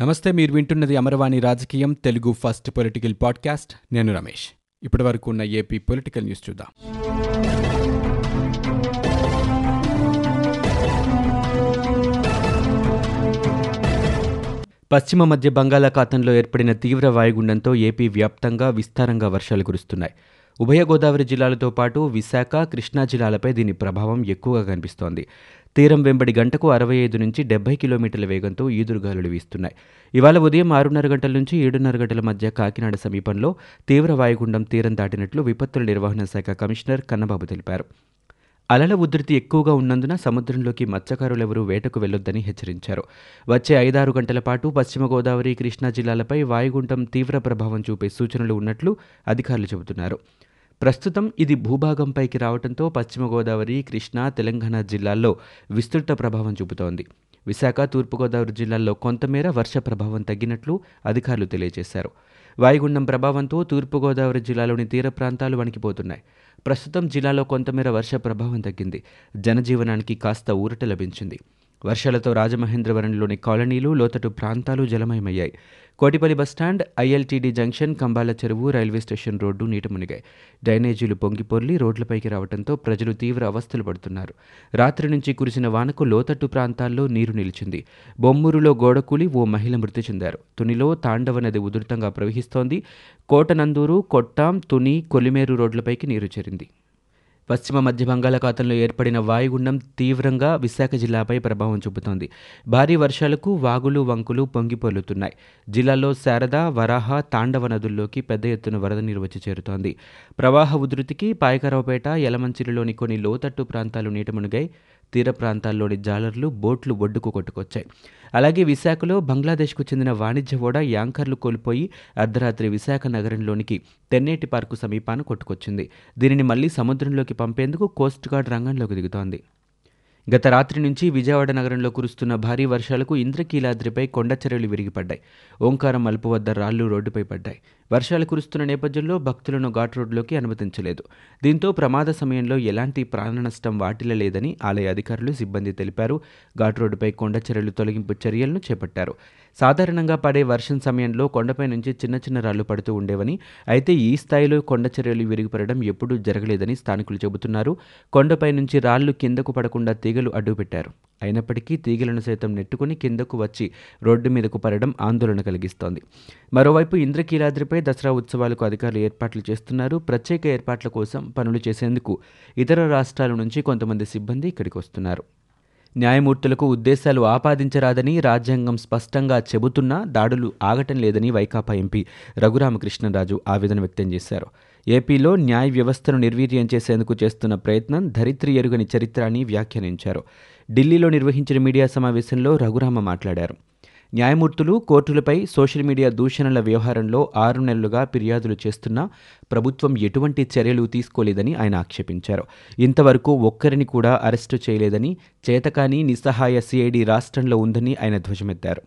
నమస్తే మీరు వింటున్నది అమరవాణి రాజకీయం తెలుగు ఫస్ట్ పొలిటికల్ పాడ్కాస్ట్. నేను రమేష్. ఇప్పటి వరకు ఉన్న ఏపీ పొలిటికల్ న్యూస్ చూద్దాం. పశ్చిమ మధ్య బంగాళాఖాతంలో ఏర్పడిన తీవ్ర వాయుగుండంతో ఏపీ వ్యాప్తంగా విస్తారంగా వర్షాలు కురుస్తున్నాయి. ఉభయ గోదావరి జిల్లాలతో పాటు విశాఖ కృష్ణా జిల్లాలపై దీని ప్రభావం ఎక్కువగా కనిపిస్తోంది. తీరం వెంబడి గంటకు అరవై ఐదు నుంచి డెబ్బై కిలోమీటర్ల వేగంతో ఈదురుగాలులు వీస్తున్నాయి. ఇవాళ ఉదయం ఆరున్నర గంటల నుంచి ఏడున్నర గంటల మధ్య కాకినాడ సమీపంలో తీవ్ర వాయుగుండం తీరం దాటినట్లు విపత్తుల నిర్వహణ శాఖ కమిషనర్ కన్నబాబు తెలిపారు. అలల ఉధృతి ఎక్కువగా ఉన్నందున సముద్రంలోకి మత్స్యకారులెవరూ వేటకు వెళ్ళొద్దని హెచ్చరించారు. వచ్చే ఐదారు గంటల పాటు పశ్చిమ గోదావరి కృష్ణా జిల్లాలపై వాయుగుండం తీవ్ర ప్రభావం చూపే సూచనలు ఉన్నట్లు అధికారులు చెబుతున్నారు. ప్రస్తుతం ఇది భూభాగంపైకి రావడంతో పశ్చిమ గోదావరి కృష్ణా తెలంగాణ జిల్లాల్లో విస్తృత ప్రభావం చూపుతోంది. విశాఖ తూర్పుగోదావరి జిల్లాల్లో కొంతమేర వర్ష ప్రభావం తగ్గినట్లు అధికారులు తెలియజేశారు. వాయుగుండం ప్రభావంతో తూర్పుగోదావరి జిల్లాలోని తీర ప్రాంతాలు వణికిపోతున్నాయి. ప్రస్తుతం జిల్లాలో కొంతమేర వర్ష ప్రభావం తగ్గింది. జనజీవనానికి కాస్త ఊరట లభించింది. వర్షాలతో రాజమహేంద్రవరంలోని కాలనీలు లోతట్టు ప్రాంతాలు జలమయమయ్యాయి. Kotipalli bus stand ILTD junction Kambala Cheruvu railway station road నీట మునిగాయి డ్రైనేజీలు పొంగిపొర్లి రోడ్లపైకి రావడంతో ప్రజలు తీవ్ర అవస్థలు పడుతున్నారు. రాత్రి నుంచి కురిసిన వానకు లోతట్టు ప్రాంతాల్లో నీరు నిలిచింది. బొమ్మూరులో గోడకూలి ఓ మహిళ మృతి చెందారు. తునిలో తాండవ నది ఉధృతంగా ప్రవహిస్తోంది. కోటనందూరు కొట్టాం తుని కొలిమేరు రోడ్లపైకి నీరు చేరింది. పశ్చిమ మధ్య బంగాళాఖాతంలో ఏర్పడిన వాయుగుండం తీవ్రంగా విశాఖ జిల్లాపై ప్రభావం చూపుతోంది. భారీ వర్షాలకు వాగులు వంకులు పొంగిపొర్లుతున్నాయి జిల్లాలో శారద వరాహ తాండవ నదుల్లోకి పెద్ద ఎత్తున వరద నీరు వచ్చి చేరుతోంది. ప్రవాహ ఉధృతికి పాయకరావుపేట యలమంచిలిలోని కొన్ని లోతట్టు ప్రాంతాలు నీటమునిగాయి తీర ప్రాంతాల్లోని జాలర్లు బోట్లు ఒడ్డుకు కొట్టుకొచ్చాయి. అలాగే విశాఖలో బంగ్లాదేశ్కు చెందిన వాణిజ్య ఓడ యాంకర్లు కోల్పోయి అర్ధరాత్రి విశాఖ నగరంలోనికి తెన్నేటి పార్కు సమీపాన కొట్టుకొచ్చింది. దీనిని మళ్ళీ సముద్రంలోకి పంపేందుకు కోస్ట్ గార్డ్ రంగంలోకి దిగుతోంది. గత రాత్రి నుంచి విజయవాడ నగరంలో కురుస్తున్న భారీ వర్షాలకు ఇంద్రకీలాద్రిపై కొండచర్యలు విరిగిపడ్డాయి. ఓంకారం మలుపు వద్ద రాళ్ళు రోడ్డుపై పడ్డాయి. వర్షాలు కురుస్తున్న నేపథ్యంలో భక్తులను ఘాట్ రోడ్లోకి అనుమతించలేదు. దీంతో ప్రమాద సమయంలో ఎలాంటి ప్రాణ నష్టం వాటిల్లలేదని ఆలయ అధికారులు సిబ్బంది తెలిపారు. ఘాట్ రోడ్డుపై కొండచర్యలు తొలగింపు చర్యలను చేపట్టారు. సాధారణంగా పడే వర్షం సమయంలో కొండపై నుంచి చిన్న చిన్న రాళ్ళు పడుతూ ఉండేవని అయితే ఈ స్థాయిలో కొండ చర్యలు విరిగిపడడం ఎప్పుడూ జరగలేదని స్థానికులు చెబుతున్నారు. కొండపై నుంచి రాళ్ళు కిందకు పడకుండా తీగలు అడ్డుపెట్టారు. అయినప్పటికీ తీగలను సైతం నెట్టుకుని కిందకు వచ్చి రోడ్డు మీదకు పడడం ఆందోళన కలిగిస్తోంది. మరోవైపు ఇంద్రకీలాద్రిపై దసరా ఉత్సవాలకు అధికారులు ఏర్పాట్లు చేస్తున్నారు. ప్రత్యేక ఏర్పాట్ల కోసం పనులు చేసేందుకు ఇతర రాష్ట్రాల నుంచి కొంతమంది సిబ్బంది ఇక్కడికి వస్తున్నారు. న్యాయమూర్తులకు ఉద్దేశాలు ఆపాదించరాదని రాజ్యాంగం స్పష్టంగా చెబుతున్నా దాడులు ఆగటం లేదని వైకాపా ఎంపీ రఘురామకృష్ణరాజు ఆవేదన వ్యక్తం చేశారు. ఏపీలో న్యాయ వ్యవస్థను నిర్వీర్యం చేసేందుకు చేస్తున్న ప్రయత్నం ధరిత్రి ఎరుగని చరిత్ర అని వ్యాఖ్యానించారు. ఢిల్లీలో నిర్వహించిన మీడియా సమావేశంలో రఘురామ మాట్లాడారు. న్యాయమూర్తులు కోర్టులపై సోషల్ మీడియా దూషణల వ్యవహారంలో ఆరు నెలలుగా ఫిర్యాదులు చేస్తున్నా ప్రభుత్వం ఎటువంటి చర్యలు తీసుకోలేదని ఆయన ఆక్షేపించారు. ఇంతవరకు ఒక్కరిని కూడా అరెస్టు చేయలేదని చేతకాని నిస్సహాయ సిఐడి రాష్ట్రంలో ఉందని ఆయన ధ్వజమెత్తారు.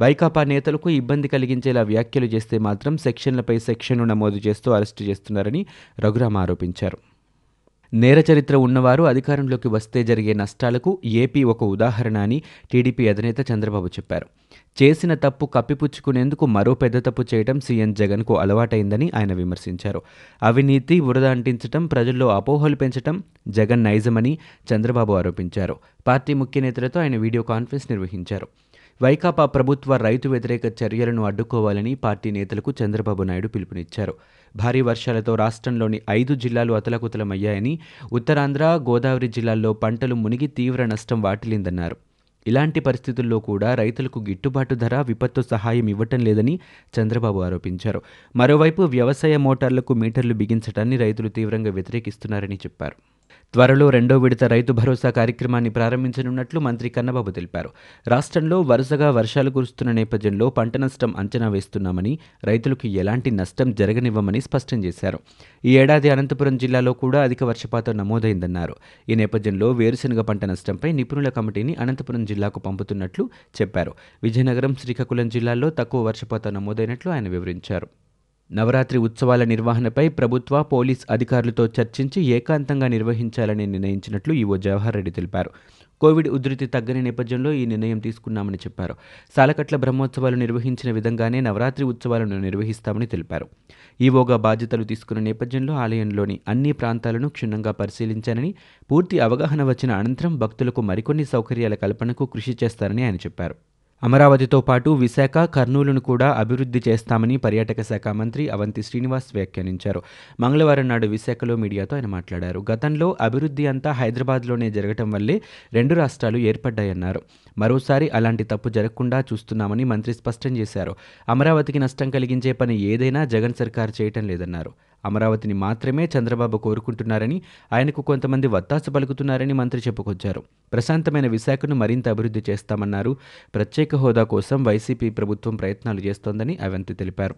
వైకాపా నేతలకు ఇబ్బంది కలిగించేలా వ్యాఖ్యలు చేస్తే మాత్రం సెక్షన్లపై సెక్షన్లు నమోదు చేస్తూ అరెస్టు చేస్తున్నారని రఘురామ ఆరోపించారు. నేర చరిత్ర ఉన్నవారు అధికారంలోకి వస్తే జరిగే నష్టాలకు ఏపీ ఒక ఉదాహరణ అని టీడీపీ అధినేత చంద్రబాబు చెప్పారు. చేసిన తప్పు కప్పిపుచ్చుకునేందుకు మరో పెద్ద తప్పు చేయడం సీఎం జగన్కు అలవాటైందని ఆయన విమర్శించారు. అవినీతి బురద అంటించటం ప్రజల్లో అపోహలు పెంచటం జగన్ నైజమని చంద్రబాబు ఆరోపించారు. పార్టీ ముఖ్య నేతలతో ఆయన వీడియో కాన్ఫరెన్స్ నిర్వహించారు. వైకాపా ప్రభుత్వ రైతు వ్యతిరేక చర్యలను అడ్డుకోవాలని పార్టీ నేతలకు చంద్రబాబు నాయుడు పిలుపునిచ్చారు. భారీ వర్షాలతో రాష్ట్రంలోని ఐదు జిల్లాలు అతలకుతలమయ్యాయని ఉత్తరాంధ్ర గోదావరి జిల్లాల్లో పంటలు మునిగి తీవ్ర నష్టం వాటిల్లిందన్నారు. ఇలాంటి పరిస్థితుల్లో కూడా రైతులకు గిట్టుబాటు ధర విపత్తు సహాయం ఇవ్వటం లేదని చంద్రబాబు ఆరోపించారు. మరోవైపు వ్యవసాయ మోటార్లకు మీటర్లు బిగించడాన్ని రైతులు తీవ్రంగా వ్యతిరేకిస్తున్నారని చెప్పారు. త్వరలో రెండో విడత రైతు భరోసా కార్యక్రమాన్ని ప్రారంభించనున్నట్లు మంత్రి కన్నబాబు తెలిపారు. రాష్ట్రంలో వరుసగా వర్షాలు కురుస్తున్న నేపథ్యంలో పంట నష్టం అంచనా వేస్తున్నామని రైతులకు ఎలాంటి నష్టం జరగనివ్వమని స్పష్టం చేశారు. ఈ ఏడాది అనంతపురం జిల్లాలో కూడా అధిక వర్షపాతం నమోదైందన్నారు. ఈ నేపథ్యంలో వేరుశనగ పంట నష్టంపై నిపుణుల కమిటీని అనంతపురం జిల్లాకు పంపుతున్నట్లు చెప్పారు. విజయనగరం శ్రీకాకుళం జిల్లాల్లో తక్కువ వర్షపాతం నమోదైనట్లు ఆయన వివరించారు. నవరాత్రి ఉత్సవాల నిర్వహణపై ప్రభుత్వ పోలీస్ అధికారులతో చర్చించి ఏకాంతంగా నిర్వహించాలని నిర్ణయించినట్లు ఈవో జవహర్ రెడ్డి తెలిపారు. కోవిడ్ ఉధృతి తగ్గని నేపథ్యంలో ఈ నిర్ణయం తీసుకున్నామని చెప్పారు. సాలకట్ల బ్రహ్మోత్సవాలు నిర్వహించిన విధంగానే నవరాత్రి ఉత్సవాలను నిర్వహిస్తామని తెలిపారు. ఈవోగా బాధ్యతలు తీసుకున్న నేపథ్యంలో ఆలయంలోని అన్ని ప్రాంతాలను క్షుణ్ణంగా పరిశీలించానని పూర్తి అవగాహన వచ్చిన అనంతరం భక్తులకు మరికొన్ని సౌకర్యాల కల్పనకు కృషి చేస్తారని ఆయన చెప్పారు. అమరావతితో పాటు విశాఖ కర్నూలును కూడా అభివృద్ధి చేస్తామని పర్యాటక శాఖ మంత్రి అవంతి శ్రీనివాస్ వ్యాఖ్యానించారు. మంగళవారం నాడు విశాఖలో మీడియాతో ఆయన మాట్లాడారు. గతంలో అభివృద్ధి అంతా హైదరాబాద్లోనే జరగటం వల్లే రెండు రాష్ట్రాలు ఏర్పడ్డాయన్నారు. మరోసారి అలాంటి తప్పు జరగకుండా చూస్తున్నామని మంత్రి స్పష్టం చేశారు. అమరావతికి నష్టం కలిగించే పని ఏదైనా జగన్ సర్కార్ చేయటం లేదన్నారు. అమరావతిని మాత్రమే చంద్రబాబు కోరుకుంటున్నారని ఆయనకు కొంతమంది వత్తాసు పలుకుతున్నారని మంత్రి చెప్పుకొచ్చారు. ప్రశాంతమైన విశాఖను మరింత అభివృద్ధి చేస్తామన్నారు. ప్రత్యేక హోదా కోసం వైసీపీ ప్రభుత్వం ప్రయత్నాలు చేస్తోందని అవంతి తెలిపారు.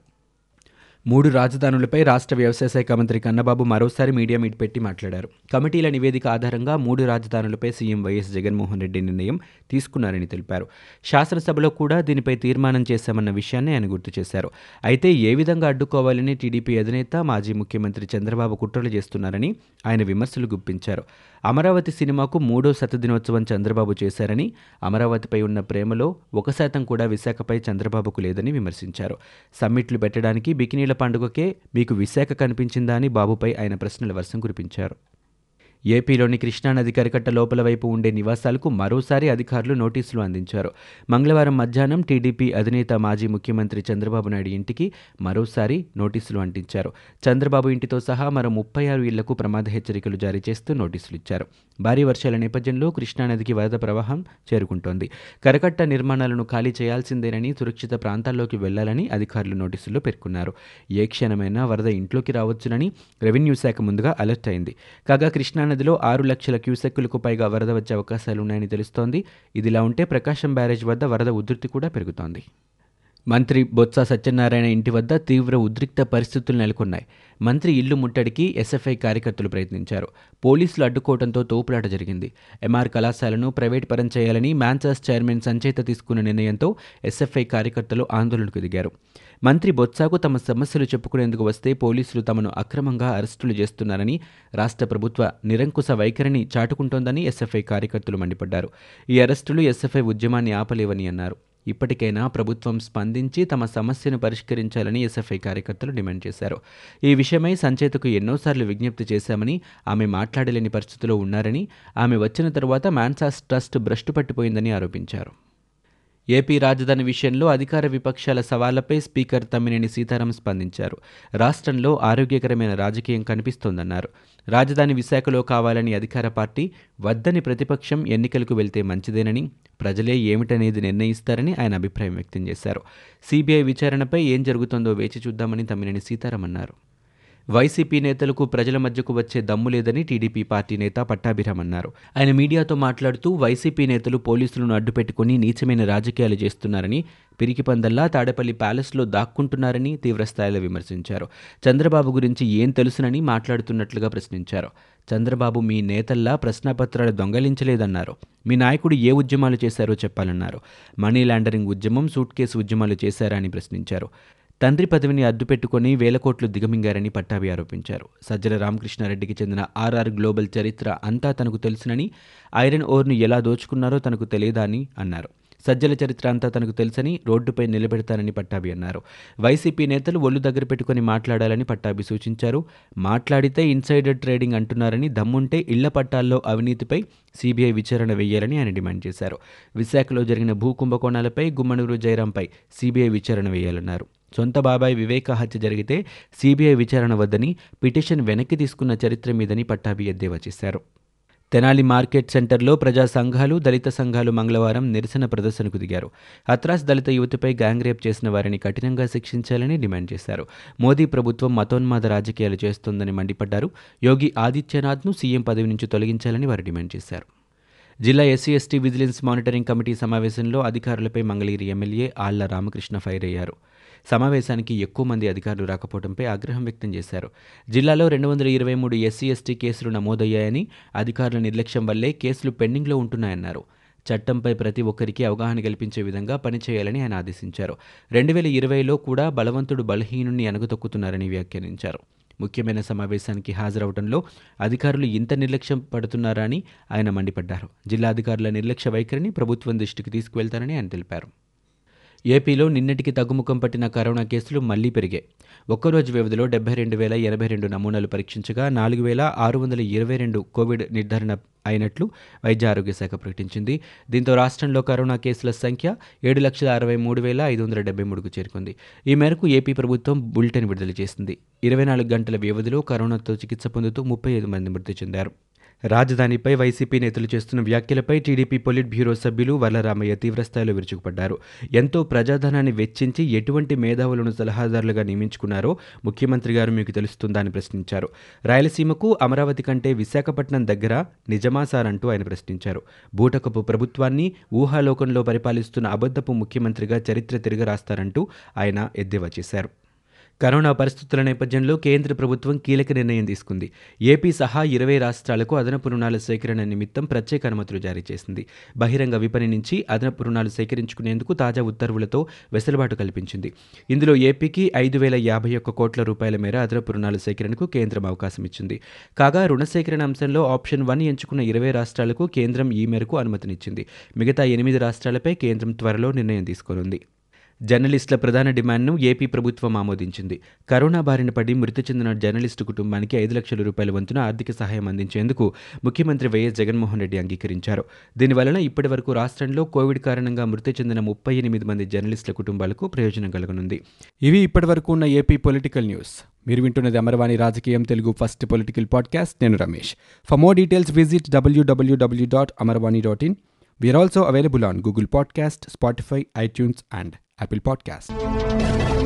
మూడు రాజధానులపై రాష్ట్ర వ్యవసాయ శాఖ మంత్రి కన్నబాబు మరోసారి మీడియా మీట్ పెట్టి మాట్లాడారు. కమిటీల నివేదిక ఆధారంగా మూడు రాజధానులపై సీఎం వైఎస్ జగన్మోహన్ రెడ్డి నిర్ణయం తీసుకున్నారని తెలిపారు. శాసనసభలో కూడా దీనిపై తీర్మానం చేశామన్న విషయాన్ని ఆయన గుర్తు చేశారు. అయితే ఏ విధంగా అడ్డుకోవాలని టీడీపీ అధినేత మాజీ ముఖ్యమంత్రి చంద్రబాబు కుట్రలు చేస్తున్నారని ఆయన విమర్శలు గుప్పించారు. అమరావతి సినిమాకు మూడో శతదినోత్సవం చంద్రబాబు చేశారని అమరావతిపై ఉన్న ప్రేమలో ఒక శాతం కూడా విశాఖపై చంద్రబాబుకు లేదని విమర్శించారు. సమ్మిట్లు పెట్టడానికి బికినీల పండుగకే మీకు విశాఖ కనిపించిందా అని బాబుపై ఆయన ప్రశ్నల వర్షం కురిపించారు. ఏపీలోని కృష్ణానది కరికట్ట లోపల వైపు ఉండే నివాసాలకు మరోసారి అధికారులు నోటీసులు అందించారు. మంగళవారం మధ్యాహ్నం టీడీపీ అధినేత మాజీ ముఖ్యమంత్రి చంద్రబాబు నాయుడు ఇంటికి మరోసారి నోటీసులు అంటించారు. చంద్రబాబు ఇంటితో సహా మరో ముప్పై ఆరు ఇళ్ళకు ప్రమాద హెచ్చరికలు జారీ చేస్తూ నోటీసులు ఇచ్చారు. భారీ వర్షాల నేపథ్యంలో కృష్ణానదికి వరద ప్రవాహం చేరుకుంటోంది. కరకట్ట నిర్మాణాలను ఖాళీ చేయాల్సిందేనని సురక్షిత ప్రాంతాల్లోకి వెళ్ళాలని అధికారులు నోటీసుల్లో పేర్కొన్నారు. ఏ క్షణమైనా వరద ఇంట్లోకి రావచ్చునని రెవెన్యూ శాఖ ముందుగా అలర్ట్ అయింది. కాగా కృష్ణా నదిలో ఆరు లక్షల క్యూసెక్కులకు పైగా వరద వచ్చే అవకాశాలున్నాయని తెలుస్తోంది. ఇదిలా ఉంటే ప్రకాశం బ్యారేజ్ వద్ద వరద ఉధృతి కూడా పెరుగుతోంది. మంత్రి బొత్స సత్యనారాయణ ఇంటి వద్ద తీవ్ర ఉద్రిక్త పరిస్థితులు నెలకొన్నాయి. మంత్రి ఇల్లు ముట్టడికి ఎస్ఎఫ్ఐ కార్యకర్తలు ప్రయత్నించారు. పోలీసులు అడ్డుకోవడంతో తోపులాట జరిగింది. ఎంఆర్ కళాశాలను ప్రైవేట్ పరం చేయాలని మ్యాన్సాస్ చైర్మన్ సంచేత తీసుకున్న నిర్ణయంతో ఎస్ఎఫ్ఐ కార్యకర్తలు ఆందోళనకు దిగారు. మంత్రి బొత్సాకు తమ సమస్యలు చెప్పుకునేందుకు వస్తే పోలీసులు తమను అక్రమంగా అరెస్టులు చేస్తున్నారని రాష్ట్ర ప్రభుత్వ నిరంకుశ వైఖరిని చాటుకుంటోందని ఎస్ఎఫ్ఐ కార్యకర్తలు మండిపడ్డారు. ఈ అరెస్టులు ఎస్ఎఫ్ఐ ఉద్యమాన్ని ఆపలేవని అన్నారు. ఇప్పటికైనా ప్రభుత్వం స్పందించి తమ సమస్యను పరిష్కరించాలని ఎస్ఎఫ్ఐ కార్యకర్తలు డిమాండ్ చేశారు. ఈ విషయమై సంచేతకు ఎన్నోసార్లు విజ్ఞప్తి చేశామని ఆమె మాట్లాడలేని పరిస్థితిలో ఉన్నారని ఆమె వచ్చిన తరువాత మాన్సాస్ ట్రస్ట్ భ్రష్టు పట్టిపోయిందని ఆరోపించారు. ఏపీ రాజధాని విషయంలో అధికార విపక్షాల సవాళ్ళపై స్పీకర్ తమ్మినేని సీతారాం స్పందించారు. రాష్ట్రంలో ఆరోగ్యకరమైన రాజకీయం కనిపిస్తోందన్నారు. రాజధాని విశాఖలో కావాలని అధికార పార్టీ వద్దని ప్రతిపక్షం ఎన్నికలకు వెళ్తే మంచిదేనని ప్రజలే ఏమిటనేది నిర్ణయిస్తారని ఆయన అభిప్రాయం వ్యక్తం చేశారు. సిబిఐ విచారణపై ఏం జరుగుతుందో వేచి చూద్దామని తమ్మినేని సీతారాం అన్నారు వైసీపీ నేతలకు ప్రజల మధ్యకు వచ్చే దమ్ము లేదని టీడీపీ పార్టీ నేత పట్టాభిరామ్ అన్నారు. ఆయన మీడియాతో మాట్లాడుతూ వైసీపీ నేతలు పోలీసులను అడ్డుపెట్టుకుని నీచమైన రాజకీయాలు చేస్తున్నారని పిరికిపందల్లా తాడేపల్లి ప్యాలెస్లో దాక్కుంటున్నారని తీవ్రస్థాయిలో విమర్శించారు. చంద్రబాబు గురించి ఏం తెలుసునని మాట్లాడుతున్నట్లుగా ప్రశ్నించారు. చంద్రబాబు మీ నేతల్లా ప్రశ్నాపత్రాలు దొంగలించలేదన్నారు. మీ నాయకుడు ఏ ఉద్యమాలు చేశారో చెప్పాలన్నారు. మనీ లాండరింగ్ ఉద్యమం సూట్ కేసు ఉద్యమాలు చేశారా అని ప్రశ్నించారు. తండ్రి పదవిని అడ్డుపెట్టుకుని వేల కోట్లు దిగమింగారని పట్టాభి ఆరోపించారు. సజ్జల రామకృష్ణారెడ్డికి చెందిన ఆర్ఆర్ గ్లోబల్ చరిత్ర అంతా తనకు తెలుసునని ఐరన్ ఓర్ను ఎలా దోచుకున్నారో తనకు తెలియదా అని అన్నారు. సజ్జల చరిత్ర అంతా తనకు తెలుసని రోడ్డుపై నిలబెడతానని పట్టాభి అన్నారు. వైసీపీ నేతలు ఒళ్ళు దగ్గర పెట్టుకుని మాట్లాడాలని పట్టాభి సూచించారు. మాట్లాడితే ఇన్సైడర్ ట్రేడింగ్ అంటున్నారని దమ్ముంటే ఇళ్ళ పట్టాల్లో అవినీతిపై సీబీఐ విచారణ వేయాలని ఆయన డిమాండ్ చేశారు. విశాఖలో జరిగిన భూ కుంభకోణాలపై గుమ్మనూరు జయరాంపై సీబీఐ విచారణ వేయాలన్నారు. సొంత బాబాయ్ వివేక హత్య జరిగితే సీబీఐ విచారణ వద్దని పిటిషన్ వెనక్కి తీసుకున్న చరిత్ర మీదని పట్టాభి ఎద్దేవా చేశారు. తెనాలి మార్కెట్ సెంటర్లో ప్రజా సంఘాలు దళిత సంఘాలు మంగళవారం నిరసన ప్రదర్శనకు దిగారు. హత్రాస్ దళిత యువతిపై గ్యాంగ్ రేప్ చేసిన వారిని కఠినంగా శిక్షించాలని డిమాండ్ చేశారు. మోదీ ప్రభుత్వం మతోన్మాద రాజకీయాలు చేస్తోందని మండిపడ్డారు. యోగి ఆదిత్యనాథ్ను సీఎం పదవి నుంచి తొలగించాలని వారు డిమాండ్ చేశారు. జిల్లా SC ST vigilance monitoring committee సమావేశంలో అధికారులపై మంగళగిరి ఎమ్మెల్యే ఆళ్ళ రామకృష్ణ ఫైర్ అయ్యారు. సమావేశానికి ఎక్కువ మంది అధికారులు రాకపోవడంపై ఆగ్రహం వ్యక్తం చేశారు. జిల్లాలో రెండు వందల ఇరవై మూడు ఎస్సీ ఎస్టీ కేసులు నమోదయ్యాయని అధికారుల నిర్లక్ష్యం వల్లే కేసులు పెండింగ్లో ఉంటున్నాయన్నారు. చట్టంపై ప్రతి ఒక్కరికి అవగాహన కల్పించే విధంగా పనిచేయాలని ఆయన ఆదేశించారు. రెండు వేల ఇరవైలో కూడా బలవంతుడు బలహీనుణ్ణి అణగతొక్కుతున్నారని వ్యాఖ్యానించారు. ముఖ్యమైన సమావేశానికి హాజరవడంలో అధికారులు ఇంత నిర్లక్ష్యం పడుతున్నారని ఆయన మండిపడ్డారు. జిల్లా అధికారుల నిర్లక్ష్య వైఖరిని ప్రభుత్వం దృష్టికి తీసుకువెళ్తారని ఆయన తెలిపారు. ఏపీలో నిన్నటికి తగ్గుముఖం పట్టిన కరోనా కేసులు మళ్ళీ పెరిగాయి. ఒక్కరోజు వ్యవధిలో డెబ్బై రెండు వేల ఎనభై రెండు నమూనాలు పరీక్షించగా నాలుగు వేల ఆరు వందల ఇరవై రెండు కోవిడ్ నిర్ధారణ అయినట్లు వైద్య ఆరోగ్య శాఖ ప్రకటించింది. దీంతో రాష్ట్రంలో కరోనా కేసుల సంఖ్య ఏడు లక్షల అరవై మూడు వేల ఐదు వందల డెబ్బై మూడుకు చేరుకుంది. ఈ మేరకు ఏపీ ప్రభుత్వం బులెటిన్ విడుదల చేసింది. ఇరవై నాలుగు గంటల వ్యవధిలో కరోనాతో చికిత్స పొందుతూ ముప్పై ఐదు మంది మృతి చెందారు. రాజధానిపై వైసీపీ నేతలు చేస్తున్న వ్యాఖ్యలపై టీడీపీ పొలిట్ బ్యూరో సభ్యులు వరలరామయ్య తీవ్రస్థాయిలో విరుచుకుపడ్డారు. ఎంతో ప్రజాధనాన్ని వెచ్చించి ఎటువంటి మేధావులను సలహాదారులుగా నియమించుకున్నారో ముఖ్యమంత్రి గారు మీకు తెలుస్తుందా అని ప్రశ్నించారు. రాయలసీమకు అమరావతి కంటే విశాఖపట్నం దగ్గర నిజమా సార్ అంటూ ఆయన ప్రశ్నించారు. బూటకపు ప్రభుత్వాన్ని ఊహాలోకంలో పరిపాలిస్తున్న అబద్ధపు ముఖ్యమంత్రిగా చరిత్ర తిరగరాస్తారంటూ ఆయన ఎద్దేవా చేశారు. కరోనా పరిస్థితుల నేపథ్యంలో కేంద్ర ప్రభుత్వం కీలక నిర్ణయం తీసుకుంది. ఏపీ సహా ఇరవై రాష్ట్రాలకు అదనపు రుణాల సేకరణ నిమిత్తం ప్రత్యేక అనుమతులు జారీ చేసింది. బహిరంగ విపణి నుంచి అదనపు రుణాలు సేకరించుకునేందుకు తాజా ఉత్తర్వులతో వెసులుబాటు కల్పించింది. ఇందులో ఏపీకి ఐదు వేల యాభై ఒక్క కోట్ల రూపాయల మేర అదనపు రుణాల సేకరణకు కేంద్రం అవకాశం ఇచ్చింది. కాగా రుణ సేకరణ అంశంలో ఆప్షన్ వన్ ఎంచుకున్న ఇరవై రాష్ట్రాలకు కేంద్రం ఈ మేరకు అనుమతినిచ్చింది. మిగతా ఎనిమిది రాష్ట్రాలపై కేంద్రం త్వరలో నిర్ణయం తీసుకోనుంది. జర్నలిస్టుల ప్రధాన డిమాండ్ను ఏపీ ప్రభుత్వం ఆమోదించింది. కరోనా బారిన పడి మృతి చెందిన జర్నలిస్టు కుటుంబానికి ఐదు లక్షల రూపాయల వంతున ఆర్థిక సహాయం అందించేందుకు ముఖ్యమంత్రి వైఎస్ జగన్మోహన్ రెడ్డి అంగీకరించారు. దీనివలన ఇప్పటి వరకు రాష్ట్రంలో కోవిడ్ కారణంగా మృతి చెందిన ముప్పై ఎనిమిది మంది జర్నలిస్టుల కుటుంబాలకు ప్రయోజనం కలగనుంది. ఇవి ఇప్పటి వరకు ఉన్న ఏపీ పొలిటికల్ న్యూస్. మీరు వింటున్నది అమరవాణి రాజకీయం తెలుగు ఫస్ట్ పొలిటికల్ పాడ్కాస్ట్. నేను Ramesh. For more details visit WWW dot Amarvani dot in we're also available on Google podcast Spotify iTunes and Apple Podcast.